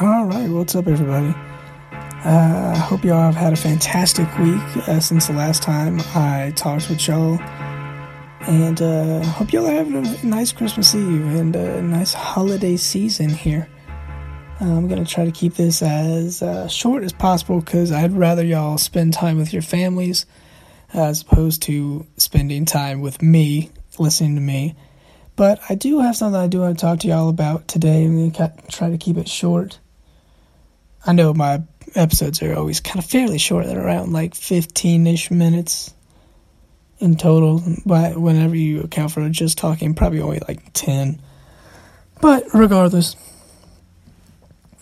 All right, what's up, everybody? Uh, I hope y'all have had a fantastic week uh, since the last time I talked with y'all. And uh, hope y'all are having a nice Christmas Eve and a nice holiday season here. I'm going to try to keep this as uh, short as possible because I'd rather y'all spend time with your families as opposed to spending time with me, listening to me. But I do have something I do want to talk to y'all about today. I'm going to try to keep it short. I know my episodes are always kind of fairly short. They're around like 15 ish minutes in total. But whenever you account for just talking, probably only like 10. But regardless,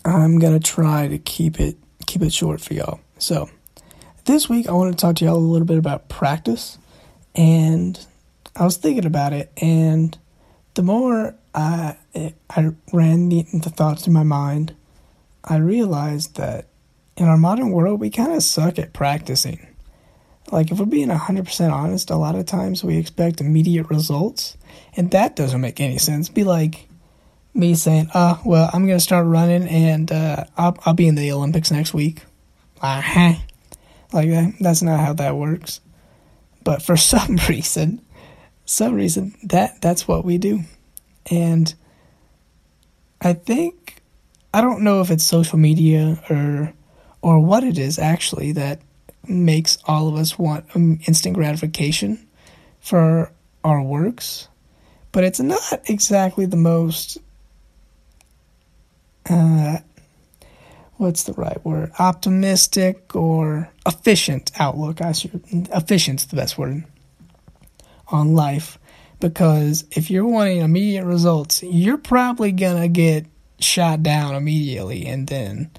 I'm going to try to keep it keep it short for y'all. So, this week I want to talk to y'all a little bit about practice and I was thinking about it and the more I I ran the, the thoughts in my mind, I realized that in our modern world, we kind of suck at practicing. Like, if we're being 100% honest, a lot of times we expect immediate results, and that doesn't make any sense. Be like me saying, oh, well, I'm going to start running and uh, I'll, I'll be in the Olympics next week. Uh-huh. Like, that, that's not how that works. But for some reason, some reason that that's what we do. And I think I don't know if it's social media or or what it is actually that makes all of us want instant gratification for our works, but it's not exactly the most uh, what's the right word? Optimistic or efficient outlook. I should efficient's the best word on life because if you're wanting immediate results, you're probably gonna get shot down immediately and then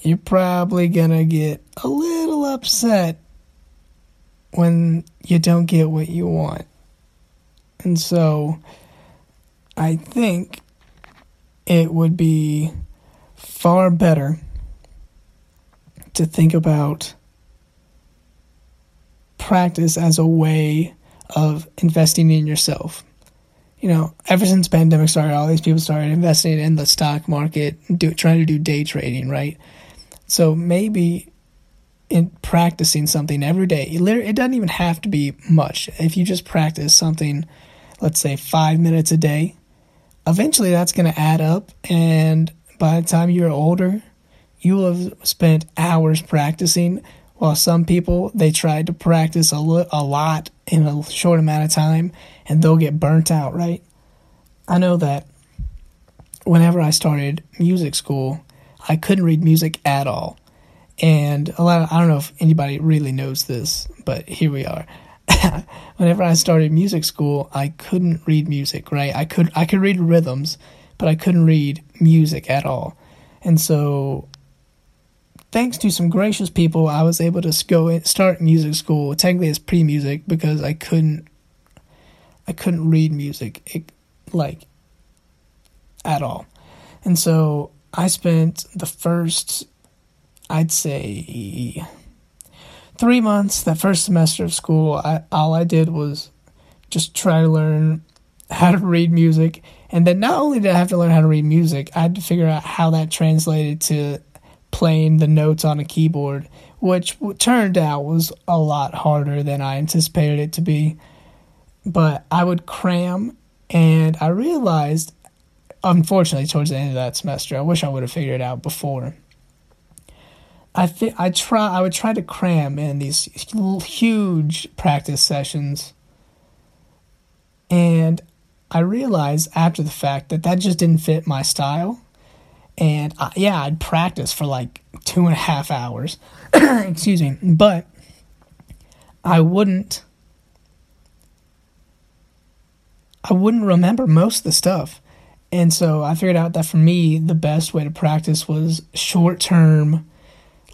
you're probably gonna get a little upset when you don't get what you want. And so I think it would be far better to think about practice as a way of investing in yourself. You know, ever since pandemic started, all these people started investing in the stock market, do, trying to do day trading, right? So maybe in practicing something every day, it doesn't even have to be much. If you just practice something, let's say five minutes a day, eventually that's going to add up. And by the time you're older, you will have spent hours practicing while some people they try to practice a, lo- a lot in a short amount of time and they'll get burnt out, right? I know that whenever I started music school, I couldn't read music at all. And a lot of, I don't know if anybody really knows this, but here we are. whenever I started music school, I couldn't read music, right? I could I could read rhythms, but I couldn't read music at all. And so thanks to some gracious people, I was able to go start music school. Technically, it's pre music because I couldn't, I couldn't read music it, like at all, and so I spent the first, I'd say, three months. That first semester of school, I all I did was just try to learn how to read music. And then not only did I have to learn how to read music, I had to figure out how that translated to playing the notes on a keyboard, which turned out was a lot harder than I anticipated it to be. But I would cram, and I realized, unfortunately, towards the end of that semester, I wish I would have figured it out before. I th- I try I would try to cram in these huge practice sessions, and I realized after the fact that that just didn't fit my style and I, yeah, I'd practice for like two and a half hours. Excuse me, but I wouldn't. I wouldn't remember most of the stuff. And so I figured out that for me, the best way to practice was short term,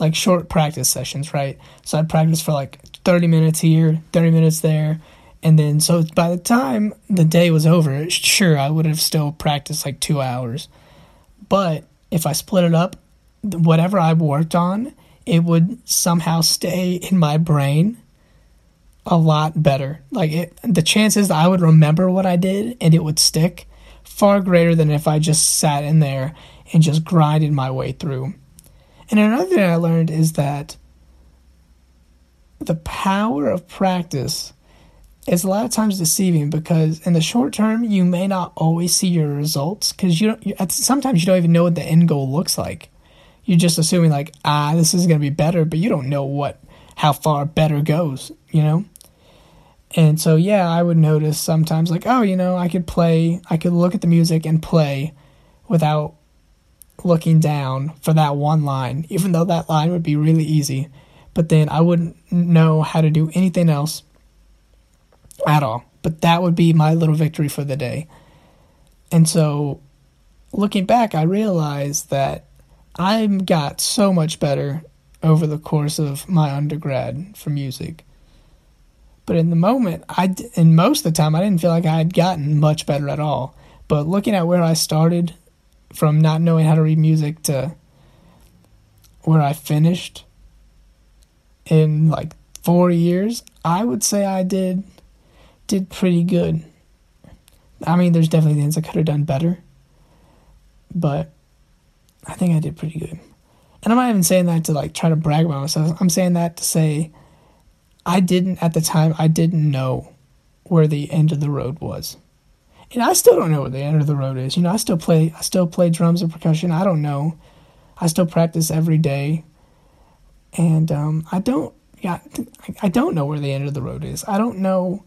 like short practice sessions, right? So I'd practice for like 30 minutes here, 30 minutes there. And then, so by the time the day was over, sure, I would have still practiced like two hours. But if I split it up, whatever I worked on, it would somehow stay in my brain a lot better. Like it, the chances that I would remember what I did and it would stick far greater than if I just sat in there and just grinded my way through. And another thing I learned is that the power of practice is a lot of times deceiving because in the short term you may not always see your results because you don't you, sometimes you don't even know what the end goal looks like. You're just assuming like ah this is going to be better but you don't know what how far better goes you know? And so yeah i would notice sometimes like oh you know i could play i could look at the music and play without looking down for that one line even though that line would be really easy. But then i wouldn't know how to do anything else at all but that would be my little victory for the day and so looking back i realized that I got so much better over the course of my undergrad for music. But in the moment, I and most of the time I didn't feel like I had gotten much better at all. But looking at where I started from not knowing how to read music to where I finished in like 4 years, I would say I did did pretty good. I mean, there's definitely things I could have done better. But I think I did pretty good. And I'm not even saying that to like try to brag about myself. I'm saying that to say I didn't at the time I didn't know where the end of the road was. And I still don't know where the end of the road is. You know, I still play I still play drums and percussion. I don't know. I still practice every day. And um, I don't yeah, I don't know where the end of the road is. I don't know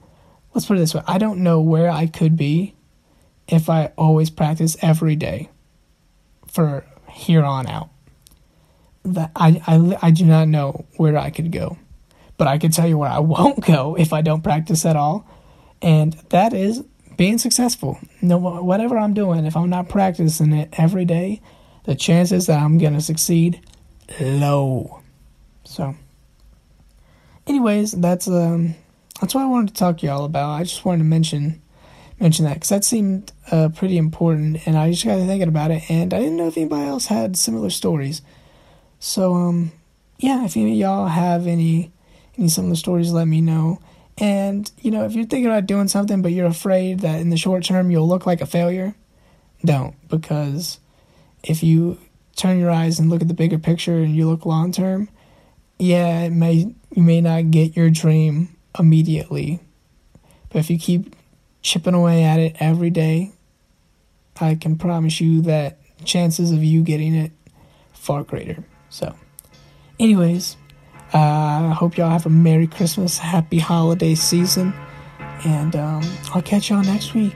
let's put it this way. I don't know where I could be if I always practice every day for here on out. That I, I, I do not know where I could go, but I can tell you where I won't go if I don't practice at all, and that is being successful. No, whatever I'm doing, if I'm not practicing it every day, the chances that I'm gonna succeed low. So, anyways, that's um, that's what I wanted to talk to y'all about. I just wanted to mention mention that because that seemed uh, pretty important, and I just got to thinking about it, and I didn't know if anybody else had similar stories. So, um, yeah, if any y'all have any any similar stories, let me know. And you know, if you're thinking about doing something, but you're afraid that in the short term you'll look like a failure, don't because if you turn your eyes and look at the bigger picture and you look long term, yeah, it may you may not get your dream immediately, but if you keep chipping away at it every day, I can promise you that chances of you getting it far greater. So, anyways, uh, I hope y'all have a Merry Christmas, Happy Holiday season, and um, I'll catch y'all next week.